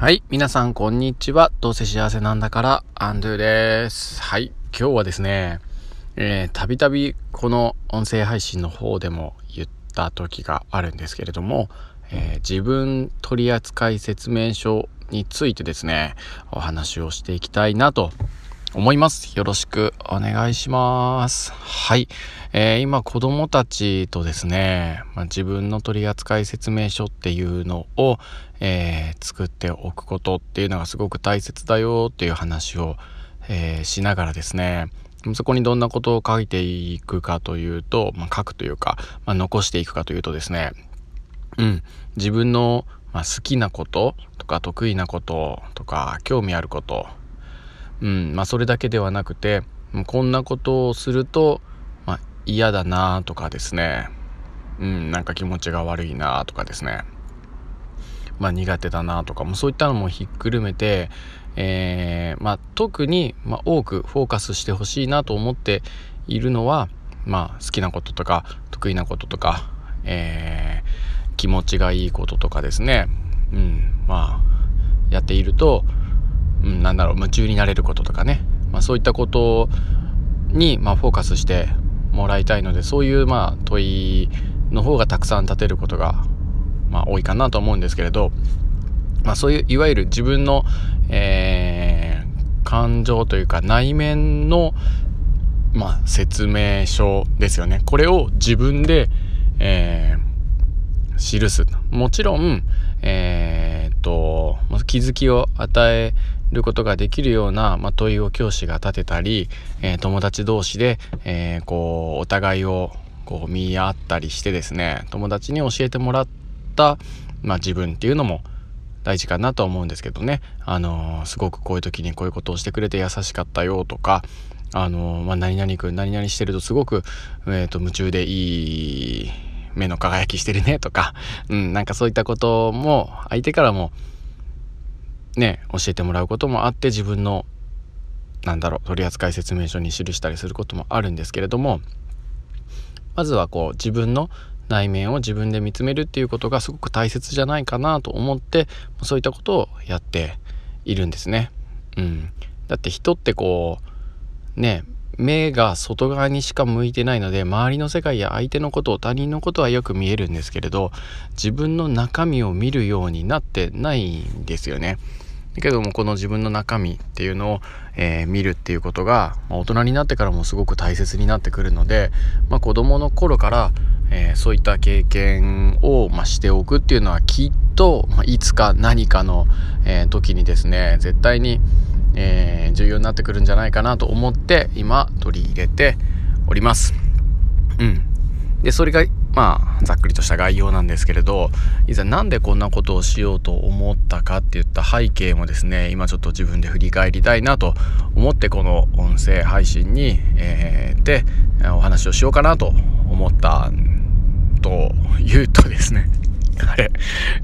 はい。皆さん、こんにちは。どうせ幸せなんだから、アンドゥです。はい。今日はですね、えー、たびたびこの音声配信の方でも言った時があるんですけれども、えー、自分取扱説明書についてですね、お話をしていきたいなと思います。よろしくお願いします。はい。えー、今子供たちとですね、まあ、自分の取扱説明書っていうのを、えー、作っておくことっていうのがすごく大切だよっていう話を、えー、しながらですね、そこにどんなことを書いていくかというと、まあ、書くというか、まあ、残していくかというとですね、うん、自分の、ま、好きなこととか得意なこととか興味あることうんまあ、それだけではなくてこんなことをすると、まあ、嫌だなとかですね、うん、なんか気持ちが悪いなとかですね、まあ、苦手だなとかもそういったのもひっくるめて、えー、まあ、特に、ま多くフォーカスしてほしいなと思っているのは、まあ、好きなこととか得意なこととか、えー、気持ちがいいこととかですね、うん、まあやっているとうん、なんだろう夢中になれることとかね、まあ、そういったことに、まあ、フォーカスしてもらいたいのでそういう、まあ、問いの方がたくさん立てることが、まあ、多いかなと思うんですけれど、まあ、そういういわゆる自分の、えー、感情というか内面の、まあ、説明書ですよね。これを自分で、えー、記す。もちろん、えー、っと気づきを与えることができるような、まあ、問いを教師が立てたり、えー、友達同士で、えー、こうお互いをこう見合ったりしてですね友達に教えてもらった、まあ、自分っていうのも大事かなと思うんですけどね、あのー、すごくこういう時にこういうことをしてくれて優しかったよとか、あのー、まあ、何々くん何々してるとすごく、えーと、夢中でいい目の輝きしてるねとか、うん、なんかそういったことも相手からもね教えてもらうこともあって自分のなんだろう取扱説明書に記したりすることもあるんですけれどもまずはこう自分の内面を自分で見つめるっていうことがすごく大切じゃないかなと思ってそういったことをやっているんですね。うん、だって人ってこうね目が外側にしか向いてないので周りの世界や相手のこと他人のことはよく見えるんですけれど自分の中身を見るようになってないんですよね。けどもこの自分の中身っていうのを、えー、見るっていうことが、まあ、大人になってからもすごく大切になってくるので、まあ、子供の頃から、えー、そういった経験を、まあ、しておくっていうのはきっと、まあ、いつか何かの、えー、時にですね絶対に、え重要になってくるんじゃないかなと思って今取り入れております。うん、でそれがまあざっくりとした概要なんですけれどいざ何でこんなことをしようと思ったかっていった背景もですね今ちょっと自分で振り返りたいなと思ってこの音声配信に、えー、でお話をしようかなと思ったというとですね あれ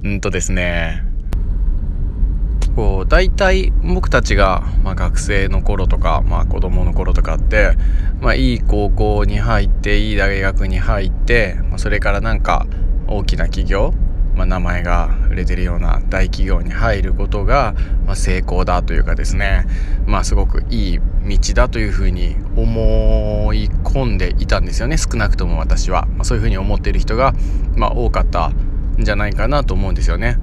うんとですね。こう大体僕たちが、まあ、学生の頃とか、まあ、子供の頃とかって、まあ、いい高校に入っていい大学に入って、まあ、それからなんか大きな企業、まあ、名前が売れてるような大企業に入ることが、まあ、成功だというかですね、まあ、すごくいい道だというふうに思い込んでいたんですよね少なくとも私は、まあ、そういうふうに思っている人が、まあ、多かったんじゃないかなと思うんですよね。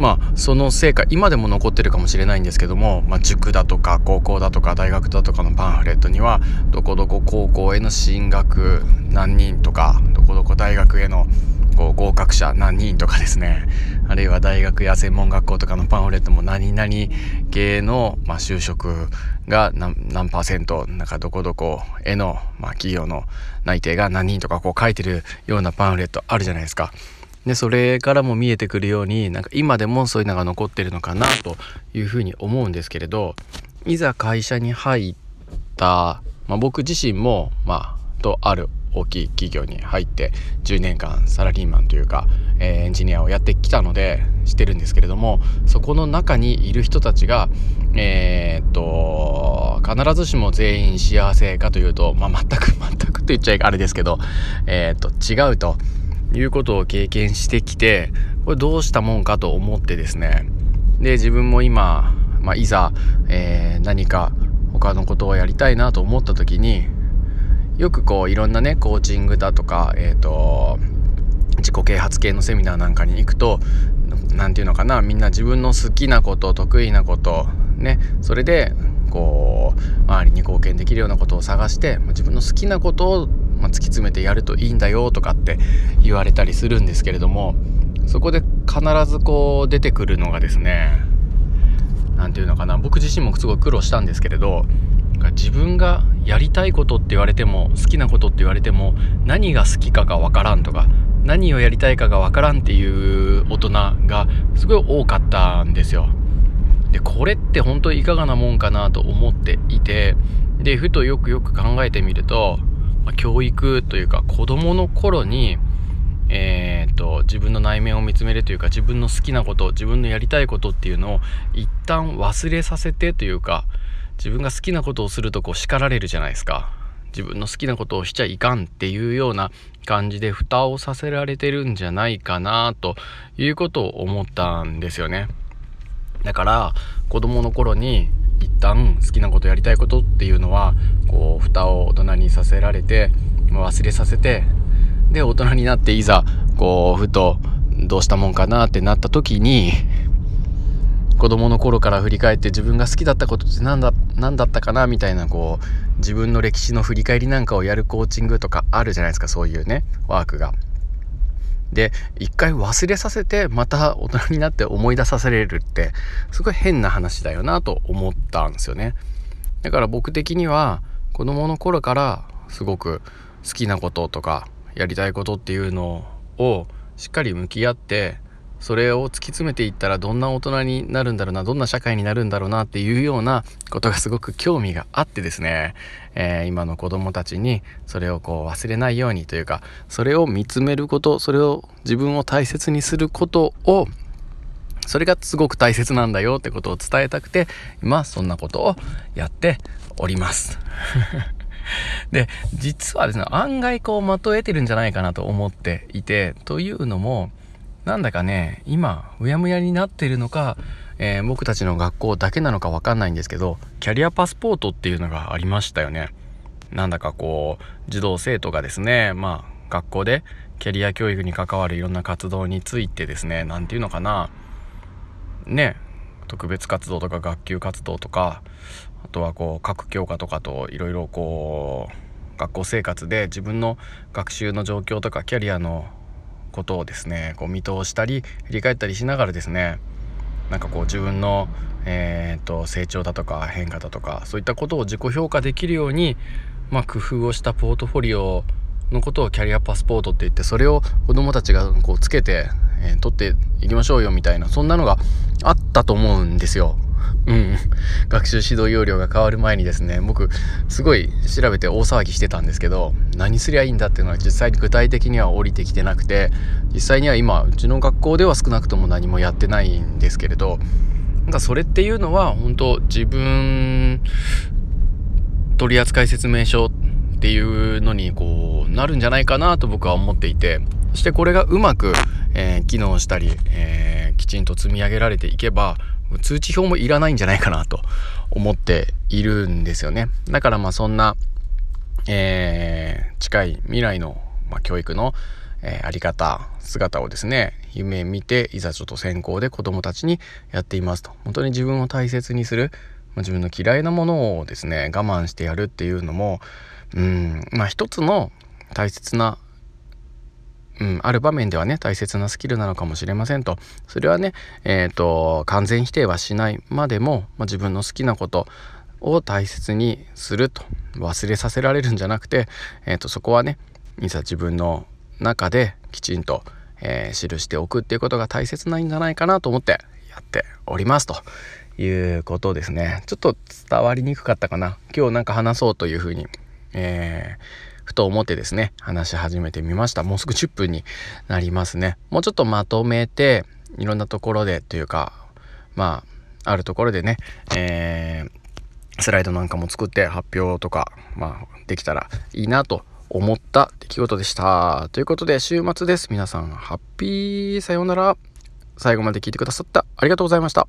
まあその成果今でも残ってるかもしれないんですけども、まあ、塾だとか高校だとか大学だとかのパンフレットにはどこどこ高校への進学何人とかどこどこ大学へのこう合格者何人とかですねあるいは大学や専門学校とかのパンフレットも何々系の、まあ、就職が何何パーセントなんかどこどこへの、まあ、企業の内定が何人とかこう書いてるようなパンフレットあるじゃないですか。でそれからも見えてくるようになんか今でもそういうのが残ってるのかなというふうに思うんですけれどいざ会社に入った、まあ、僕自身もまあとある大きい企業に入って10年間サラリーマンというか、えー、エンジニアをやってきたのでしてるんですけれどもそこの中にいる人たちがえー、っと必ずしも全員幸せかというと、まあ、全く全くと言っちゃあれですけど、えー、っと違うと。いうことを経験してきてこれどうしたもんかと思ってですね。で自分も今、まあ、いざ、えー、何か他のことをやりたいなと思った時によくこういろんなねコーチングだとかえっ、ー、と自己啓発系のセミナーなんかに行くと何て言うのかなみんな自分の好きなこと得意なことねそれでこう周りに貢献できるようなことを探して自分の好きなことをまあ突き詰めてやるといいんだよとかって言われたりするんですけれどもそこで必ずこう出てくるのがですね何て言うのかな僕自身もすごい苦労したんですけれど自分がやりたいことって言われても好きなことって言われても何が好きかがわからんとか何をやりたいかがわからんっていう大人がすごい多かったんですよ。でこれって本当にいかがなもんかなと思っていてでふとよくよく考えてみると、まあ、教育というか子どもの頃にえーと、自分の内面を見つめるというか自分の好きなこと自分のやりたいことっていうのを一旦忘れさせてというか自分が好きなことをするとこう叱られるじゃないですか。自分の好きなことをしちゃいかんっていうような感じで蓋をさせられてるんじゃないかなということを思ったんですよね。だから子供の頃に一旦好きなことやりたいことっていうのはこう蓋を大人にさせられて忘れさせてで大人になっていざこうふとどうしたもんかなってなった時に子供の頃から振り返って自分が好きだったことって何だ何だったかなみたいなこう自分の歴史の振り返りなんかをやるコーチングとかあるじゃないですかそういうねワークが。で一回忘れさせてまた大人になって思い出させれるってすごい変な話だよなと思ったんですよね。だから僕的には子供の頃からすごく好きなこととかやりたいことっていうのをしっかり向き合ってそれを突き詰めていったらどんな大人になるんだろうなどんな社会になるんだろうなっていうようなことがすごく興味があってですね、えー、今の子供たちにそれをこう忘れないようにというかそれを見つめることそれを自分を大切にすることをそれがすごく大切なんだよってことを伝えたくて今そんなことをやっております。で、実はですね、案外こう的を得てるんじゃないかなと思っていて、というのも、なんだかね、今、うやむやになっているのか、えー、僕たちの学校だけなのかわかんないんですけど、キャリアパスポートっていうのがありましたよね。なんだかこう、児童生徒がですね、まあ、学校でキャリア教育に関わるいろんな活動についてですね、何て言うのかな、ね、特別活動とか学級活動とかあとはこう各教科とかといろいろこう学校生活で自分の学習の状況とかキャリアのことをですねこう見通したり振り返ったりしながらですねなんかこう自分の、えーと、成長だとか変化だとかそういったことを自己評価できるように、まあ、工夫をしたポートフォリオのことをキャリアパスポートって言ってそれを子どもたちがこうつけて、えー、取っていきましょうよみたいなそんなのがあったと思うんですよ。うん、学習指導要領が変わる前にですね僕すごい調べて大騒ぎしてたんですけど何すりゃいいんだっていうのは実際に具体的には降りてきてなくて実際には今うちの学校では少なくとも何もやってないんですけれどなんかそれっていうのは本当自分取扱説明書っていうのにこうなるんじゃないかなと僕は思っていてそしてこれがうまく、えー、機能したり、えー、きちんと積み上げられていけば通知表もいらないんじゃないかなと思っているんですよね。だからまあそんな、えー、近い未来の、まあ、教育の、えー、あり方、姿をですね、夢見て、いざちょっと先行で子供たちにやっていますと。本当に自分を大切にする、まあ、自分の嫌いなものをですね、我慢してやるっていうのも、うん、まあ一つの大切なうん、ある場面ではね大切なスキルなのかもしれませんと。それはね、えーと、完全否定はしないまでも、まあ、自分の好きなことを大切にすると。忘れさせられるんじゃなくて、えーと、そこはねいざ自分の中できちんと、えー、記しておくっていうことが大切なんじゃないかなと思ってやっておりますと。いうことですね。ちょっと伝わりにくかったかな。今日なんか話そうというふうに、えーふと思ってですね、話し始めてみました。もうすぐ10分になりますね。もうちょっとまとめて、いろんなところでというか、まあ、あるところでね、えー、スライドなんかも作って発表とか、まあ、できたらいいなと思った出来事でした。ということで、週末です。皆さん、ハッピーさようなら。最後まで聞いてくださったありがとうございました。